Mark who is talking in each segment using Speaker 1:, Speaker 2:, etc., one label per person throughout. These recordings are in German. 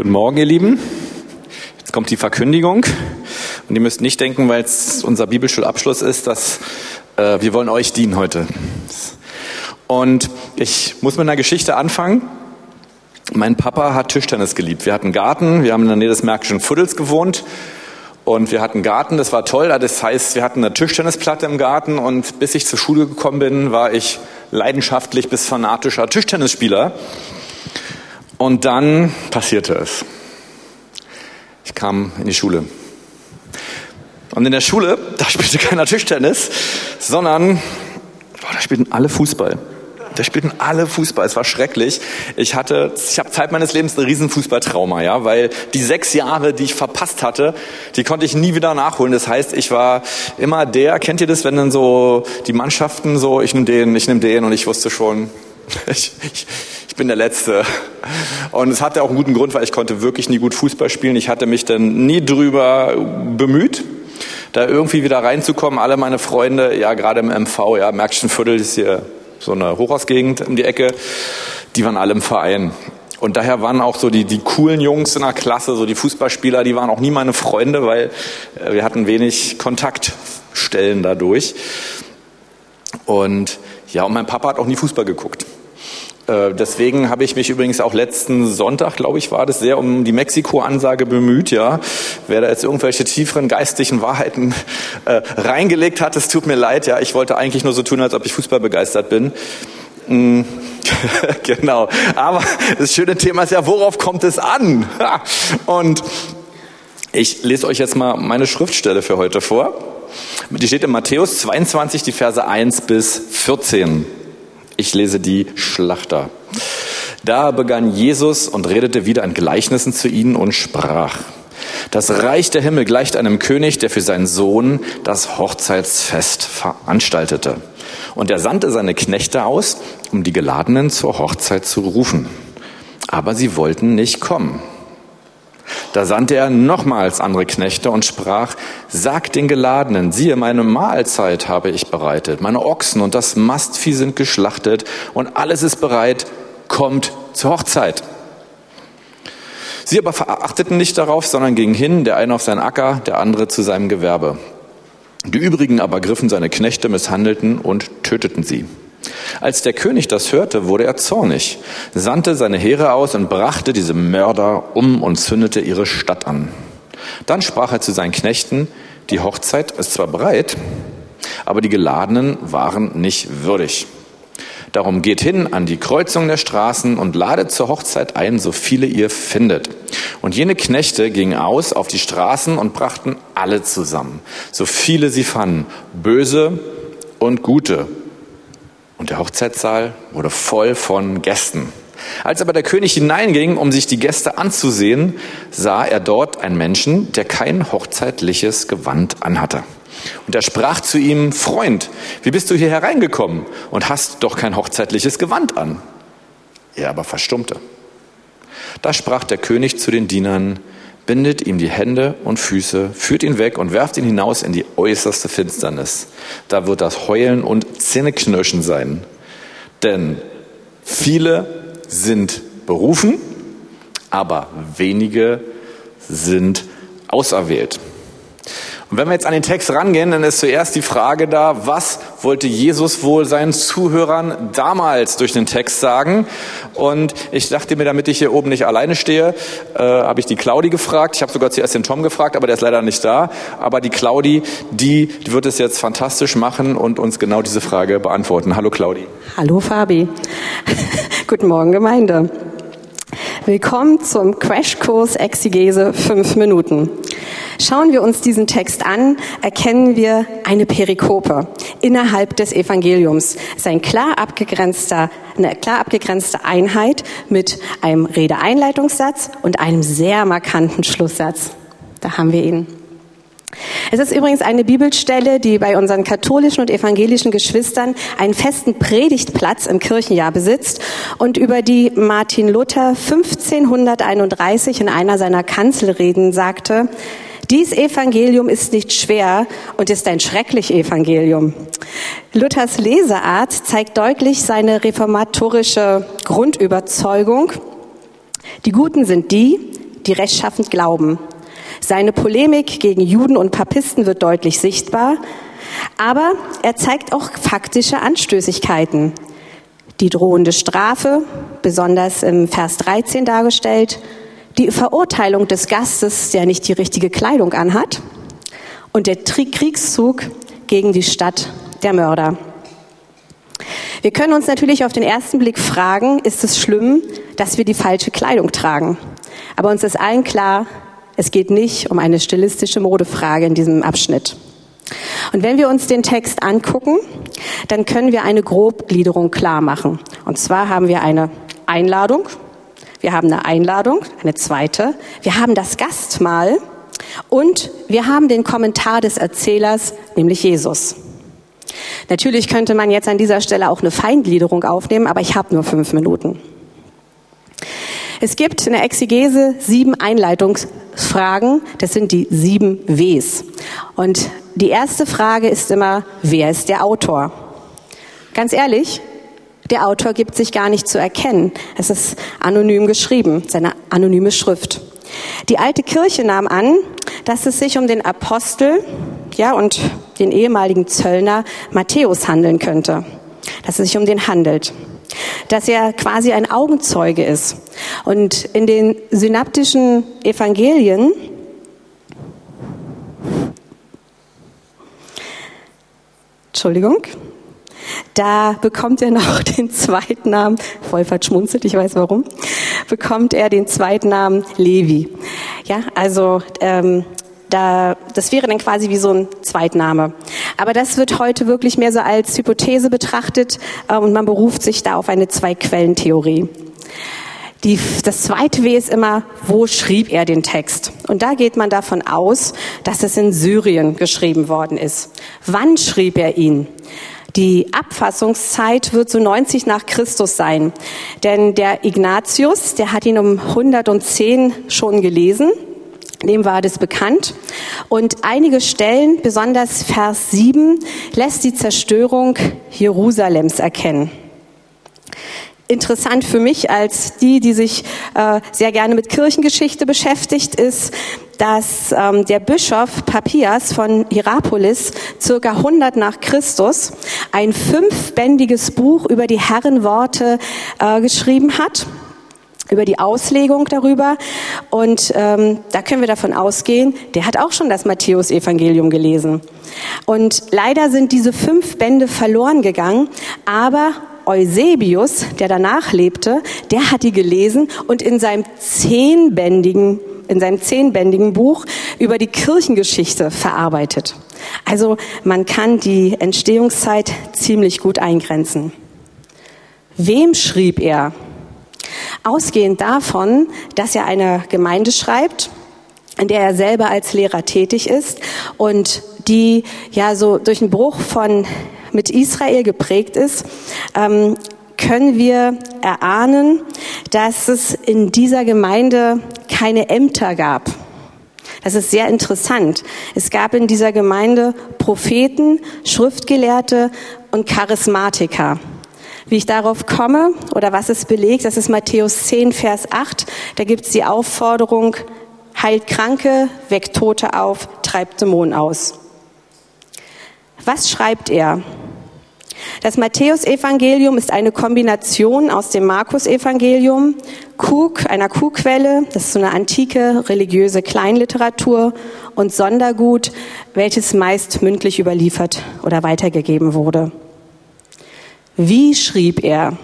Speaker 1: Guten Morgen, ihr Lieben. Jetzt kommt die Verkündigung. Und ihr müsst nicht denken, weil es unser Bibelschulabschluss ist, dass äh, wir wollen euch dienen heute. Und ich muss mit einer Geschichte anfangen. Mein Papa hat Tischtennis geliebt. Wir hatten Garten, wir haben in der Nähe des Märkischen Fuddels gewohnt. Und wir hatten Garten, das war toll. Das heißt, wir hatten eine Tischtennisplatte im Garten und bis ich zur Schule gekommen bin, war ich leidenschaftlich bis fanatischer Tischtennisspieler. Und dann passierte es. Ich kam in die Schule. Und in der Schule, da spielte keiner Tischtennis, sondern boah, da spielten alle Fußball. Da spielten alle Fußball. Es war schrecklich. Ich hatte, ich habe Zeit meines Lebens ein riesen Fußballtrauma, ja, weil die sechs Jahre, die ich verpasst hatte, die konnte ich nie wieder nachholen. Das heißt, ich war immer der. Kennt ihr das, wenn dann so die Mannschaften so, ich nehme den, ich nehme den, und ich wusste schon, ich, ich, ich bin der Letzte. Und es hatte auch einen guten Grund, weil ich konnte wirklich nie gut Fußball spielen. Ich hatte mich dann nie drüber bemüht, da irgendwie wieder reinzukommen. Alle meine Freunde, ja gerade im MV, ja, Märkchenviertel ist hier so eine Hochhausgegend um die Ecke, die waren alle im Verein. Und daher waren auch so die, die coolen Jungs in der Klasse, so die Fußballspieler, die waren auch nie meine Freunde, weil äh, wir hatten wenig Kontaktstellen dadurch. Und ja, und mein Papa hat auch nie Fußball geguckt. Äh, deswegen habe ich mich übrigens auch letzten Sonntag, glaube ich, war das sehr um die Mexiko-Ansage bemüht. Ja, wer da jetzt irgendwelche tieferen geistlichen Wahrheiten äh, reingelegt hat, es tut mir leid. Ja, ich wollte eigentlich nur so tun, als ob ich Fußball begeistert bin. Mm, genau. Aber das schöne Thema ist ja, worauf kommt es an? Und ich lese euch jetzt mal meine Schriftstelle für heute vor. Die steht in Matthäus 22, die Verse 1 bis 14. Ich lese die Schlachter. Da begann Jesus und redete wieder in Gleichnissen zu ihnen und sprach. Das Reich der Himmel gleicht einem König, der für seinen Sohn das Hochzeitsfest veranstaltete. Und er sandte seine Knechte aus, um die Geladenen zur Hochzeit zu rufen. Aber sie wollten nicht kommen. Da sandte er nochmals andere Knechte und sprach, sagt den Geladenen, siehe, meine Mahlzeit habe ich bereitet, meine Ochsen und das Mastvieh sind geschlachtet und alles ist bereit, kommt zur Hochzeit. Sie aber verachteten nicht darauf, sondern gingen hin, der eine auf seinen Acker, der andere zu seinem Gewerbe. Die übrigen aber griffen seine Knechte, misshandelten und töteten sie. Als der König das hörte, wurde er zornig, sandte seine Heere aus und brachte diese Mörder um und zündete ihre Stadt an. Dann sprach er zu seinen Knechten, die Hochzeit ist zwar bereit, aber die Geladenen waren nicht würdig. Darum geht hin an die Kreuzung der Straßen und ladet zur Hochzeit ein, so viele ihr findet. Und jene Knechte gingen aus auf die Straßen und brachten alle zusammen, so viele sie fanden, böse und gute, und der Hochzeitssaal wurde voll von Gästen. Als aber der König hineinging, um sich die Gäste anzusehen, sah er dort einen Menschen, der kein hochzeitliches Gewand anhatte. Und er sprach zu ihm, Freund, wie bist du hier hereingekommen und hast doch kein hochzeitliches Gewand an? Er aber verstummte. Da sprach der König zu den Dienern, bindet ihm die Hände und Füße, führt ihn weg und werft ihn hinaus in die äußerste Finsternis. Da wird das Heulen und Zähneknirschen sein. Denn viele sind berufen, aber wenige sind auserwählt. Und wenn wir jetzt an den Text rangehen, dann ist zuerst die Frage da, was wollte Jesus wohl seinen Zuhörern damals durch den Text sagen? Und ich dachte mir, damit ich hier oben nicht alleine stehe, äh, habe ich die Claudi gefragt. Ich habe sogar zuerst den Tom gefragt, aber der ist leider nicht da. Aber die Claudi, die, wird es jetzt fantastisch machen und uns genau diese Frage beantworten. Hallo Claudi.
Speaker 2: Hallo Fabi. Guten Morgen Gemeinde. Willkommen zum Crashkurs Exegese 5 Minuten. Schauen wir uns diesen Text an, erkennen wir eine Perikope innerhalb des Evangeliums. Es ist ein klar abgegrenzter, eine klar abgegrenzte Einheit mit einem Redeeinleitungssatz und einem sehr markanten Schlusssatz. Da haben wir ihn. Es ist übrigens eine Bibelstelle, die bei unseren katholischen und evangelischen Geschwistern einen festen Predigtplatz im Kirchenjahr besitzt und über die Martin Luther 1531 in einer seiner Kanzelreden sagte, dies Evangelium ist nicht schwer und ist ein schrecklich Evangelium. Luthers Leseart zeigt deutlich seine reformatorische Grundüberzeugung. Die Guten sind die, die rechtschaffend glauben. Seine Polemik gegen Juden und Papisten wird deutlich sichtbar, aber er zeigt auch faktische Anstößigkeiten. Die drohende Strafe, besonders im Vers 13 dargestellt, die Verurteilung des Gastes, der nicht die richtige Kleidung anhat, und der Kriegszug gegen die Stadt der Mörder. Wir können uns natürlich auf den ersten Blick fragen, ist es schlimm, dass wir die falsche Kleidung tragen? Aber uns ist allen klar, es geht nicht um eine stilistische Modefrage in diesem Abschnitt. Und wenn wir uns den Text angucken, dann können wir eine Grobgliederung klar machen. Und zwar haben wir eine Einladung, wir haben eine Einladung, eine zweite, wir haben das Gastmahl und wir haben den Kommentar des Erzählers, nämlich Jesus. Natürlich könnte man jetzt an dieser Stelle auch eine Feingliederung aufnehmen, aber ich habe nur fünf Minuten. Es gibt in der Exegese sieben Einleitungsfragen. Das sind die sieben Ws. Und die erste Frage ist immer, wer ist der Autor? Ganz ehrlich, der Autor gibt sich gar nicht zu erkennen. Es ist anonym geschrieben, seine anonyme Schrift. Die alte Kirche nahm an, dass es sich um den Apostel, ja, und den ehemaligen Zöllner Matthäus handeln könnte. Dass es sich um den handelt dass er quasi ein Augenzeuge ist. Und in den synaptischen Evangelien Entschuldigung. Da bekommt er noch den zweiten Namen, Wolfert schmunzelt, ich weiß warum, bekommt er den zweiten Namen Levi. Ja, also ähm, da, das wäre dann quasi wie so ein Zweitname. Aber das wird heute wirklich mehr so als Hypothese betrachtet äh, und man beruft sich da auf eine Zwei-Quellen-Theorie. Die, das zweite W ist immer, wo schrieb er den Text? Und da geht man davon aus, dass es in Syrien geschrieben worden ist. Wann schrieb er ihn? Die Abfassungszeit wird so 90 nach Christus sein. Denn der Ignatius, der hat ihn um 110 schon gelesen dem war das bekannt. Und einige Stellen, besonders Vers 7, lässt die Zerstörung Jerusalems erkennen. Interessant für mich als die, die sich äh, sehr gerne mit Kirchengeschichte beschäftigt, ist, dass ähm, der Bischof Papias von Hierapolis circa 100 nach Christus ein fünfbändiges Buch über die Herrenworte äh, geschrieben hat über die Auslegung darüber. Und ähm, da können wir davon ausgehen, der hat auch schon das Matthäus-Evangelium gelesen. Und leider sind diese fünf Bände verloren gegangen, aber Eusebius, der danach lebte, der hat die gelesen und in seinem zehnbändigen in seinem zehnbändigen Buch über die Kirchengeschichte verarbeitet. Also man kann die Entstehungszeit ziemlich gut eingrenzen. Wem schrieb er? Ausgehend davon, dass er eine Gemeinde schreibt, in der er selber als Lehrer tätig ist und die ja so durch einen Bruch von mit Israel geprägt ist, ähm, können wir erahnen, dass es in dieser Gemeinde keine Ämter gab. Das ist sehr interessant. Es gab in dieser Gemeinde Propheten, Schriftgelehrte und Charismatiker. Wie ich darauf komme oder was es belegt, das ist Matthäus 10, Vers 8. Da gibt es die Aufforderung, heilt Kranke, weckt Tote auf, treibt Dämonen aus. Was schreibt er? Das Matthäusevangelium ist eine Kombination aus dem Markus-Evangelium, Kuk, einer Kuhquelle, das ist so eine antike religiöse Kleinliteratur, und Sondergut, welches meist mündlich überliefert oder weitergegeben wurde. Wie schrieb er?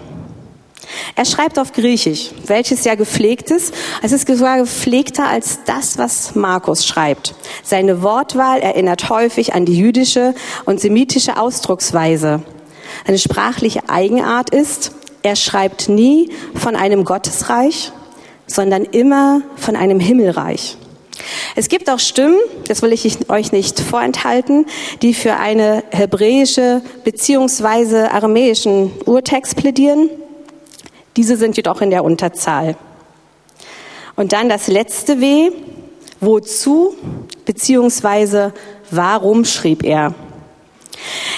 Speaker 2: Er schreibt auf Griechisch, welches ja gepflegt ist. Es ist sogar gepflegter als das, was Markus schreibt. Seine Wortwahl erinnert häufig an die jüdische und semitische Ausdrucksweise. Eine sprachliche Eigenart ist, er schreibt nie von einem Gottesreich, sondern immer von einem Himmelreich. Es gibt auch Stimmen, das will ich euch nicht vorenthalten, die für eine hebräische beziehungsweise aramäischen Urtext plädieren. Diese sind jedoch in der Unterzahl. Und dann das letzte W, wozu beziehungsweise warum schrieb er?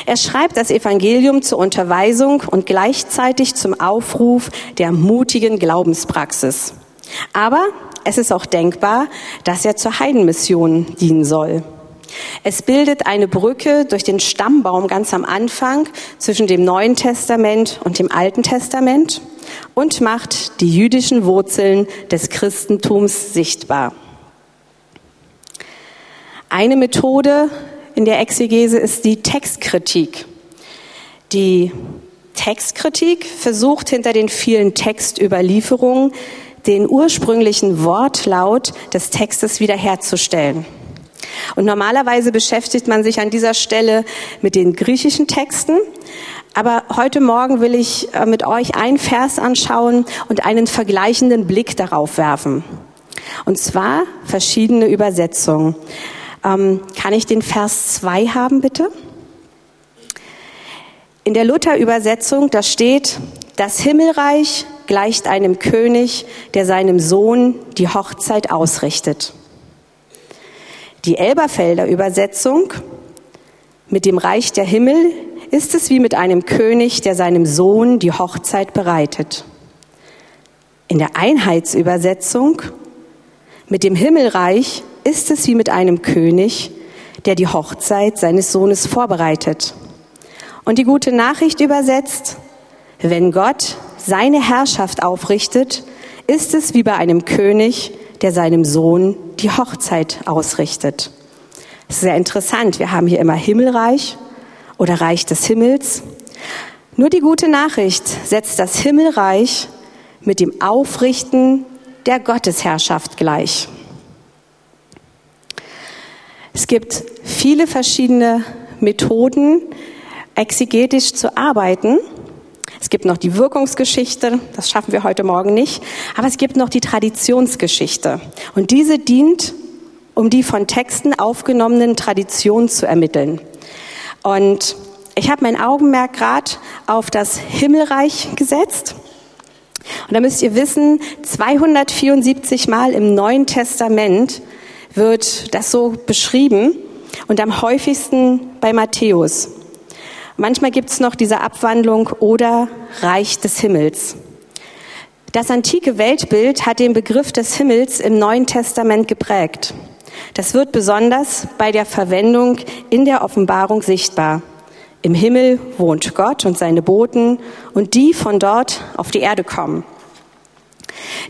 Speaker 2: Er schreibt das Evangelium zur Unterweisung und gleichzeitig zum Aufruf der mutigen Glaubenspraxis. Aber es ist auch denkbar, dass er zur Heidenmission dienen soll. Es bildet eine Brücke durch den Stammbaum ganz am Anfang zwischen dem Neuen Testament und dem Alten Testament und macht die jüdischen Wurzeln des Christentums sichtbar. Eine Methode in der Exegese ist die Textkritik. Die Textkritik versucht hinter den vielen Textüberlieferungen den ursprünglichen Wortlaut des Textes wiederherzustellen. Und normalerweise beschäftigt man sich an dieser Stelle mit den griechischen Texten. Aber heute Morgen will ich äh, mit euch einen Vers anschauen und einen vergleichenden Blick darauf werfen. Und zwar verschiedene Übersetzungen. Ähm, kann ich den Vers 2 haben, bitte? In der Luther-Übersetzung, da steht, das Himmelreich gleicht einem König, der seinem Sohn die Hochzeit ausrichtet. Die Elberfelder Übersetzung mit dem Reich der Himmel ist es wie mit einem König, der seinem Sohn die Hochzeit bereitet. In der Einheitsübersetzung mit dem Himmelreich ist es wie mit einem König, der die Hochzeit seines Sohnes vorbereitet. Und die gute Nachricht übersetzt, wenn Gott seine Herrschaft aufrichtet, ist es wie bei einem König, der seinem Sohn die Hochzeit ausrichtet. Das ist sehr interessant. Wir haben hier immer Himmelreich oder Reich des Himmels. Nur die gute Nachricht setzt das Himmelreich mit dem Aufrichten der Gottesherrschaft gleich. Es gibt viele verschiedene Methoden, exegetisch zu arbeiten. Es gibt noch die Wirkungsgeschichte, das schaffen wir heute Morgen nicht, aber es gibt noch die Traditionsgeschichte. Und diese dient, um die von Texten aufgenommenen Traditionen zu ermitteln. Und ich habe mein Augenmerk gerade auf das Himmelreich gesetzt. Und da müsst ihr wissen, 274 Mal im Neuen Testament wird das so beschrieben und am häufigsten bei Matthäus. Manchmal gibt es noch diese Abwandlung oder Reich des Himmels. Das antike Weltbild hat den Begriff des Himmels im Neuen Testament geprägt. Das wird besonders bei der Verwendung in der Offenbarung sichtbar. Im Himmel wohnt Gott und seine Boten und die von dort auf die Erde kommen.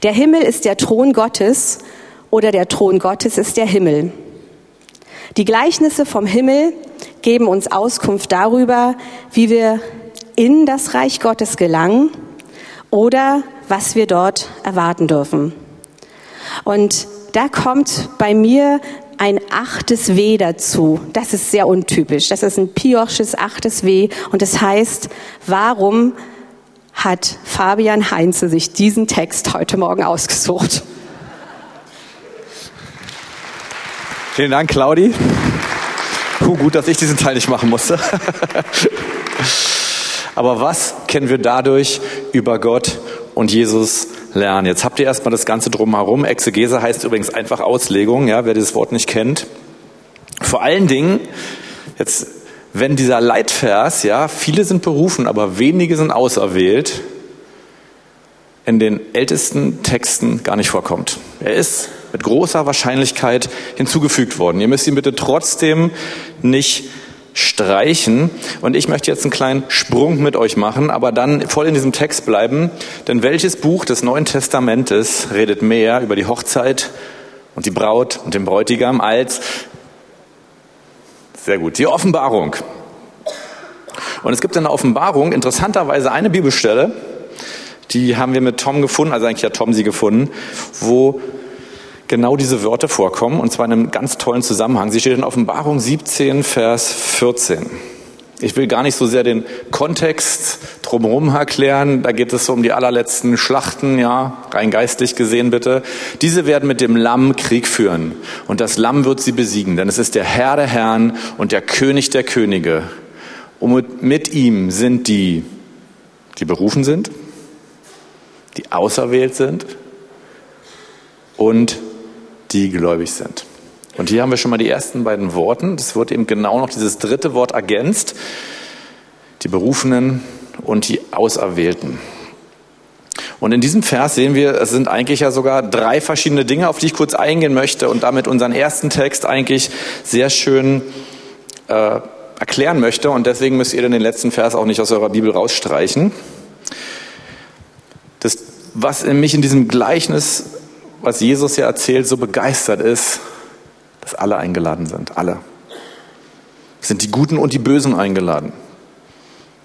Speaker 2: Der Himmel ist der Thron Gottes oder der Thron Gottes ist der Himmel. Die Gleichnisse vom Himmel geben uns Auskunft darüber, wie wir in das Reich Gottes gelangen oder was wir dort erwarten dürfen. Und da kommt bei mir ein achtes W dazu. Das ist sehr untypisch. Das ist ein Piosches achtes W und das heißt, warum hat Fabian Heinze sich diesen Text heute Morgen ausgesucht?
Speaker 1: Vielen Dank, Claudi. Puh, gut, dass ich diesen Teil nicht machen musste. Aber was kennen wir dadurch über Gott und Jesus lernen? Jetzt habt ihr erstmal das Ganze drumherum. Exegese heißt übrigens einfach Auslegung, ja, wer dieses Wort nicht kennt. Vor allen Dingen, jetzt, wenn dieser Leitvers, ja, viele sind berufen, aber wenige sind auserwählt, in den ältesten Texten gar nicht vorkommt. Er ist mit großer Wahrscheinlichkeit hinzugefügt worden. Ihr müsst ihn bitte trotzdem nicht streichen. Und ich möchte jetzt einen kleinen Sprung mit euch machen, aber dann voll in diesem Text bleiben. Denn welches Buch des Neuen Testamentes redet mehr über die Hochzeit und die Braut und den Bräutigam als, sehr gut, die Offenbarung. Und es gibt in der Offenbarung interessanterweise eine Bibelstelle, die haben wir mit Tom gefunden, also eigentlich hat Tom sie gefunden, wo genau diese Wörter vorkommen, und zwar in einem ganz tollen Zusammenhang. Sie steht in Offenbarung 17, Vers 14. Ich will gar nicht so sehr den Kontext drumherum erklären. Da geht es so um die allerletzten Schlachten, ja, rein geistlich gesehen bitte. Diese werden mit dem Lamm Krieg führen. Und das Lamm wird sie besiegen, denn es ist der Herr der Herren und der König der Könige. Und mit, ihm sind die, die berufen sind, die auserwählt sind und die gläubig sind. Und hier haben wir schon mal die ersten beiden Worte. Das wird eben genau noch dieses dritte Wort ergänzt. Die Berufenen und die Auserwählten. Und in diesem Vers sehen wir, es sind eigentlich ja sogar drei verschiedene Dinge, auf die ich kurz eingehen möchte und damit unseren ersten Text eigentlich sehr schön äh, erklären möchte. Und deswegen müsst ihr den letzten Vers auch nicht aus eurer Bibel rausstreichen. Das, was in mich in diesem Gleichnis, was Jesus ja erzählt, so begeistert ist, dass alle eingeladen sind. Alle. Sind die Guten und die Bösen eingeladen.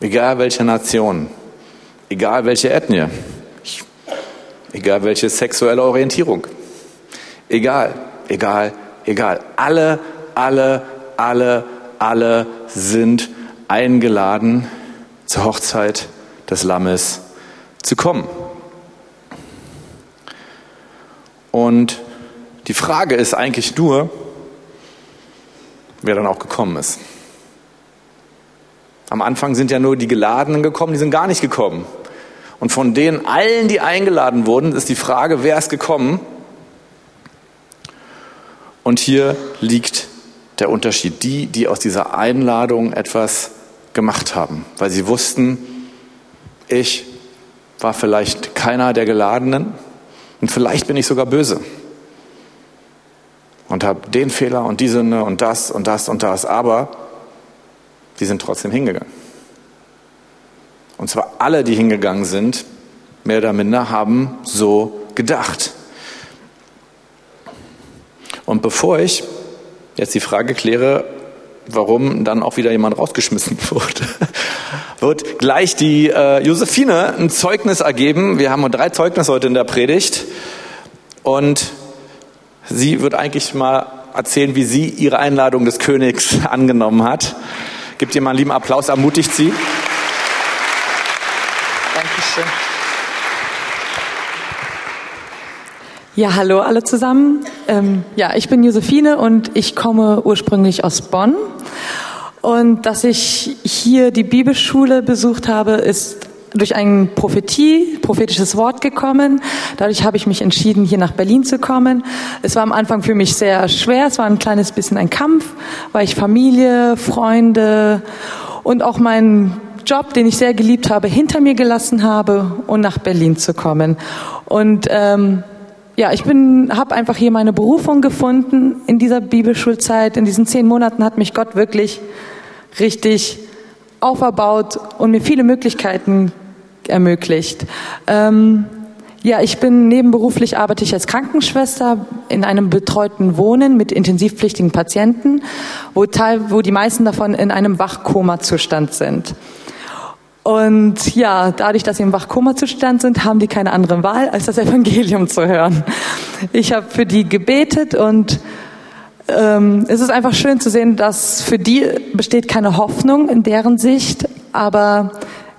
Speaker 1: Egal welche Nation, egal welche Ethnie, egal welche sexuelle Orientierung. Egal, egal, egal. Alle, alle, alle, alle sind eingeladen, zur Hochzeit des Lammes zu kommen. Und die Frage ist eigentlich nur, wer dann auch gekommen ist. Am Anfang sind ja nur die Geladenen gekommen, die sind gar nicht gekommen. Und von denen allen, die eingeladen wurden, ist die Frage, wer ist gekommen? Und hier liegt der Unterschied. Die, die aus dieser Einladung etwas gemacht haben, weil sie wussten, ich war vielleicht keiner der Geladenen und vielleicht bin ich sogar böse und habe den Fehler und die Sünde und das und das und das, aber die sind trotzdem hingegangen. Und zwar alle, die hingegangen sind, mehr oder minder, haben so gedacht. Und bevor ich jetzt die Frage kläre, warum dann auch wieder jemand rausgeschmissen wurde, wird gleich die äh, Josephine ein Zeugnis ergeben. Wir haben nur drei Zeugnisse heute in der Predigt. Und sie wird eigentlich mal erzählen, wie sie ihre Einladung des Königs angenommen hat. Gibt ihr mal einen lieben Applaus, ermutigt sie.
Speaker 3: Dankeschön. Ja, hallo alle zusammen. Ähm, ja, ich bin Josephine und ich komme ursprünglich aus Bonn. Und dass ich hier die Bibelschule besucht habe, ist durch ein Prophetie, prophetisches Wort gekommen. Dadurch habe ich mich entschieden, hier nach Berlin zu kommen. Es war am Anfang für mich sehr schwer. Es war ein kleines bisschen ein Kampf, weil ich Familie, Freunde und auch meinen Job, den ich sehr geliebt habe, hinter mir gelassen habe und nach Berlin zu kommen. Und ähm, ja, ich bin, habe einfach hier meine Berufung gefunden in dieser Bibelschulzeit. In diesen zehn Monaten hat mich Gott wirklich richtig auferbaut und mir viele Möglichkeiten ermöglicht. Ähm, ja, ich bin nebenberuflich arbeite ich als Krankenschwester in einem betreuten Wohnen mit intensivpflichtigen Patienten, wo, teil, wo die meisten davon in einem Wachkoma-Zustand sind. Und ja, dadurch, dass sie im Wachkoma-Zustand sind, haben die keine andere Wahl, als das Evangelium zu hören. Ich habe für die gebetet und ähm, es ist einfach schön zu sehen, dass für die besteht keine Hoffnung in deren Sicht, aber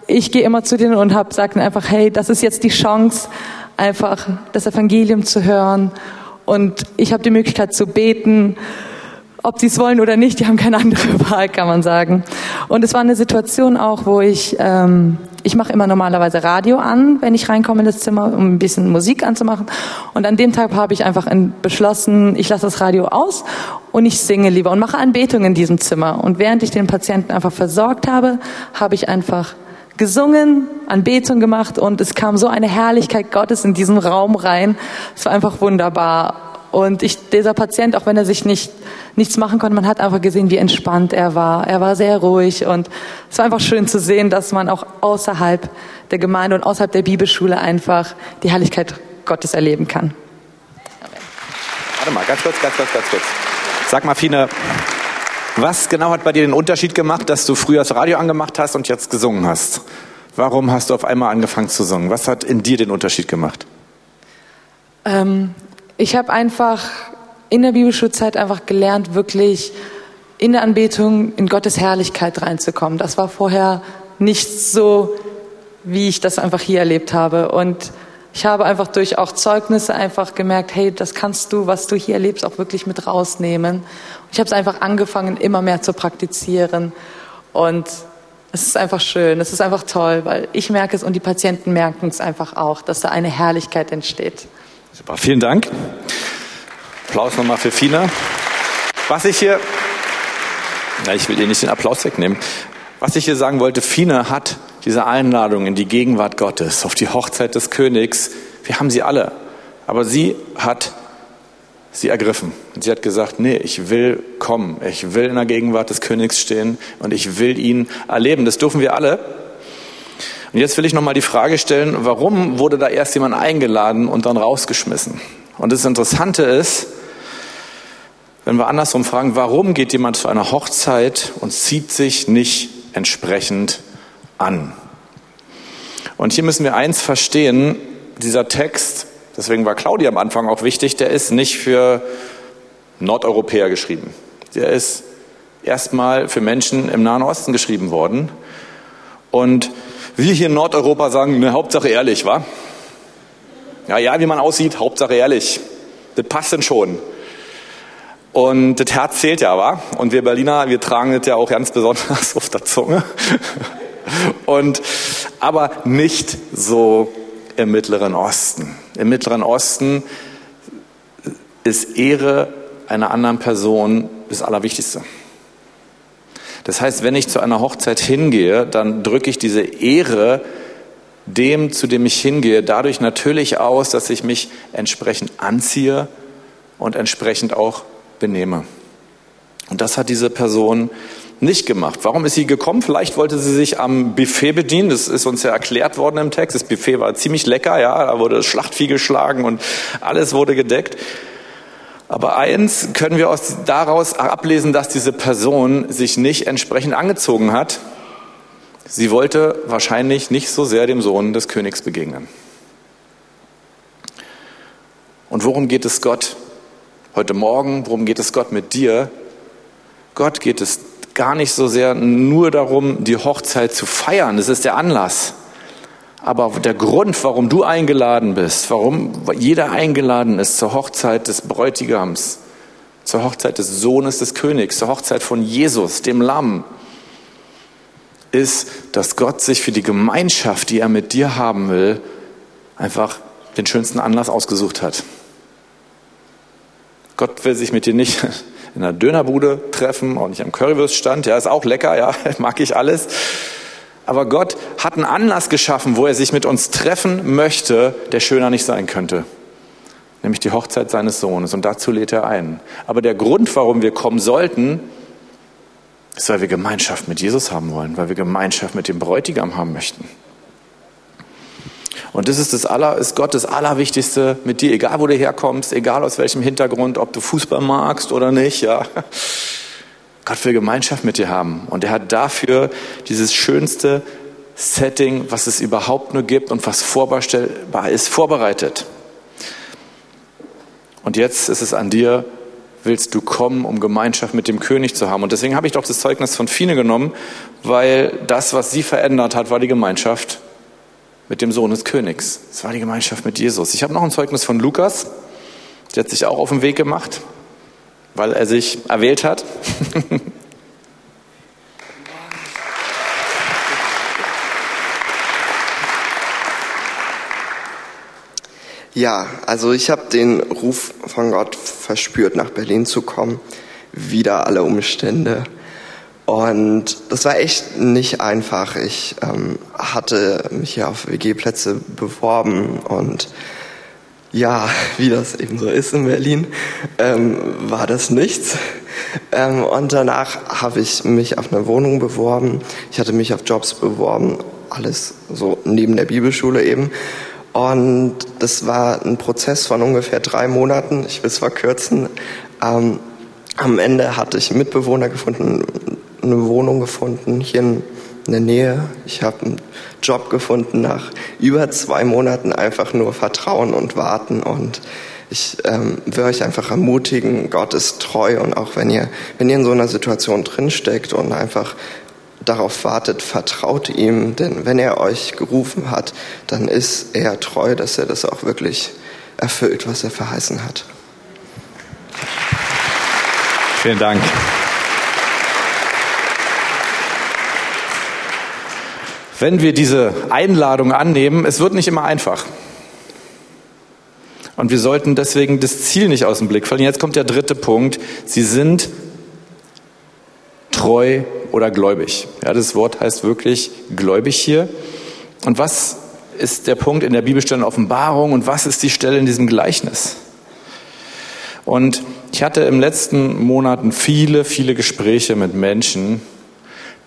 Speaker 3: ich gehe immer zu denen und habe sagt einfach, hey, das ist jetzt die Chance, einfach das Evangelium zu hören und ich habe die Möglichkeit zu beten, ob sie es wollen oder nicht, die haben keine andere Wahl, kann man sagen. Und es war eine Situation auch, wo ich ähm, ich mache immer normalerweise Radio an, wenn ich reinkomme in das Zimmer, um ein bisschen Musik anzumachen. Und an dem Tag habe ich einfach beschlossen, ich lasse das Radio aus und ich singe lieber und mache Anbetung in diesem Zimmer. Und während ich den Patienten einfach versorgt habe, habe ich einfach gesungen, Anbetung gemacht und es kam so eine Herrlichkeit Gottes in diesen Raum rein. Es war einfach wunderbar. Und ich, dieser Patient, auch wenn er sich nicht, nichts machen konnte, man hat einfach gesehen, wie entspannt er war. Er war sehr ruhig und es war einfach schön zu sehen, dass man auch außerhalb der Gemeinde und außerhalb der Bibelschule einfach die Herrlichkeit Gottes erleben kann.
Speaker 1: Warte mal, ganz kurz, ganz kurz, ganz kurz. Sag mal, Fine, was genau hat bei dir den Unterschied gemacht, dass du früher das Radio angemacht hast und jetzt gesungen hast? Warum hast du auf einmal angefangen zu singen? Was hat in dir den Unterschied gemacht?
Speaker 3: Ähm, ich habe einfach in der Bibelschulzeit einfach gelernt, wirklich in der Anbetung in Gottes Herrlichkeit reinzukommen. Das war vorher nicht so, wie ich das einfach hier erlebt habe. Und ich habe einfach durch auch Zeugnisse einfach gemerkt, hey, das kannst du, was du hier erlebst, auch wirklich mit rausnehmen. Und ich habe es einfach angefangen, immer mehr zu praktizieren. Und es ist einfach schön, es ist einfach toll, weil ich merke es und die Patienten merken es einfach auch, dass da eine Herrlichkeit entsteht.
Speaker 1: Super, vielen Dank. Applaus nochmal für Fina. Was ich hier, na, ich will ihr nicht den Applaus wegnehmen. Was ich hier sagen wollte, Fina hat diese Einladung in die Gegenwart Gottes, auf die Hochzeit des Königs, wir haben sie alle. Aber sie hat sie ergriffen. Sie hat gesagt, nee, ich will kommen. Ich will in der Gegenwart des Königs stehen und ich will ihn erleben. Das dürfen wir alle. Und jetzt will ich nochmal die Frage stellen, warum wurde da erst jemand eingeladen und dann rausgeschmissen? Und das Interessante ist, wenn wir andersrum fragen, warum geht jemand zu einer Hochzeit und zieht sich nicht entsprechend an? Und hier müssen wir eins verstehen, dieser Text, deswegen war Claudia am Anfang auch wichtig, der ist nicht für Nordeuropäer geschrieben. Der ist erstmal für Menschen im Nahen Osten geschrieben worden. Und wir hier in Nordeuropa sagen, ne, Hauptsache ehrlich, wa? Ja, ja, wie man aussieht, Hauptsache ehrlich. Das passt denn schon. Und das Herz zählt ja, wa? Und wir Berliner, wir tragen das ja auch ganz besonders auf der Zunge. Und, aber nicht so im Mittleren Osten. Im Mittleren Osten ist Ehre einer anderen Person das Allerwichtigste. Das heißt, wenn ich zu einer Hochzeit hingehe, dann drücke ich diese Ehre dem, zu dem ich hingehe, dadurch natürlich aus, dass ich mich entsprechend anziehe und entsprechend auch benehme. Und das hat diese Person nicht gemacht. Warum ist sie gekommen? Vielleicht wollte sie sich am Buffet bedienen. Das ist uns ja erklärt worden im Text. Das Buffet war ziemlich lecker, ja. Da wurde das Schlachtvieh geschlagen und alles wurde gedeckt. Aber eins können wir aus, daraus ablesen, dass diese Person sich nicht entsprechend angezogen hat. Sie wollte wahrscheinlich nicht so sehr dem Sohn des Königs begegnen. Und worum geht es Gott heute Morgen? Worum geht es Gott mit dir? Gott geht es gar nicht so sehr nur darum, die Hochzeit zu feiern. Das ist der Anlass. Aber der Grund, warum du eingeladen bist, warum jeder eingeladen ist zur Hochzeit des Bräutigams, zur Hochzeit des Sohnes des Königs, zur Hochzeit von Jesus, dem Lamm, ist, dass Gott sich für die Gemeinschaft, die er mit dir haben will, einfach den schönsten Anlass ausgesucht hat. Gott will sich mit dir nicht in einer Dönerbude treffen, auch nicht am Currywurststand. Ja, ist auch lecker, ja, mag ich alles. Aber Gott hat einen Anlass geschaffen, wo er sich mit uns treffen möchte, der schöner nicht sein könnte. Nämlich die Hochzeit seines Sohnes. Und dazu lädt er ein. Aber der Grund, warum wir kommen sollten, ist, weil wir Gemeinschaft mit Jesus haben wollen, weil wir Gemeinschaft mit dem Bräutigam haben möchten. Und das ist, das Aller, ist Gott das Allerwichtigste mit dir, egal wo du herkommst, egal aus welchem Hintergrund, ob du Fußball magst oder nicht, ja. Gott will Gemeinschaft mit dir haben. Und er hat dafür dieses schönste Setting, was es überhaupt nur gibt und was vorstellbar ist, vorbereitet. Und jetzt ist es an dir, willst du kommen, um Gemeinschaft mit dem König zu haben. Und deswegen habe ich doch das Zeugnis von Fine genommen, weil das, was sie verändert hat, war die Gemeinschaft mit dem Sohn des Königs. Es war die Gemeinschaft mit Jesus. Ich habe noch ein Zeugnis von Lukas, der hat sich auch auf den Weg gemacht weil er sich erwählt hat.
Speaker 4: Ja, also ich habe den Ruf von Gott verspürt, nach Berlin zu kommen, wieder alle Umstände. Und das war echt nicht einfach. Ich ähm, hatte mich ja auf WG-Plätze beworben und ja, wie das eben so ist in Berlin, ähm, war das nichts. Ähm, und danach habe ich mich auf eine Wohnung beworben. Ich hatte mich auf Jobs beworben, alles so neben der Bibelschule eben. Und das war ein Prozess von ungefähr drei Monaten. Ich will es verkürzen. Ähm, am Ende hatte ich einen Mitbewohner gefunden, eine Wohnung gefunden hier in in der Nähe. Ich habe einen Job gefunden nach über zwei Monaten einfach nur Vertrauen und Warten und ich ähm, will euch einfach ermutigen, Gott ist treu und auch wenn ihr, wenn ihr in so einer Situation drinsteckt und einfach darauf wartet, vertraut ihm, denn wenn er euch gerufen hat, dann ist er treu, dass er das auch wirklich erfüllt, was er verheißen hat.
Speaker 1: Vielen Dank. Wenn wir diese Einladung annehmen, es wird nicht immer einfach. Und wir sollten deswegen das Ziel nicht aus dem Blick verlieren. Jetzt kommt der dritte Punkt. Sie sind treu oder gläubig. Ja, das Wort heißt wirklich gläubig hier. Und was ist der Punkt in der Bibelstelle Offenbarung und was ist die Stelle in diesem Gleichnis? Und ich hatte im letzten Monaten viele, viele Gespräche mit Menschen,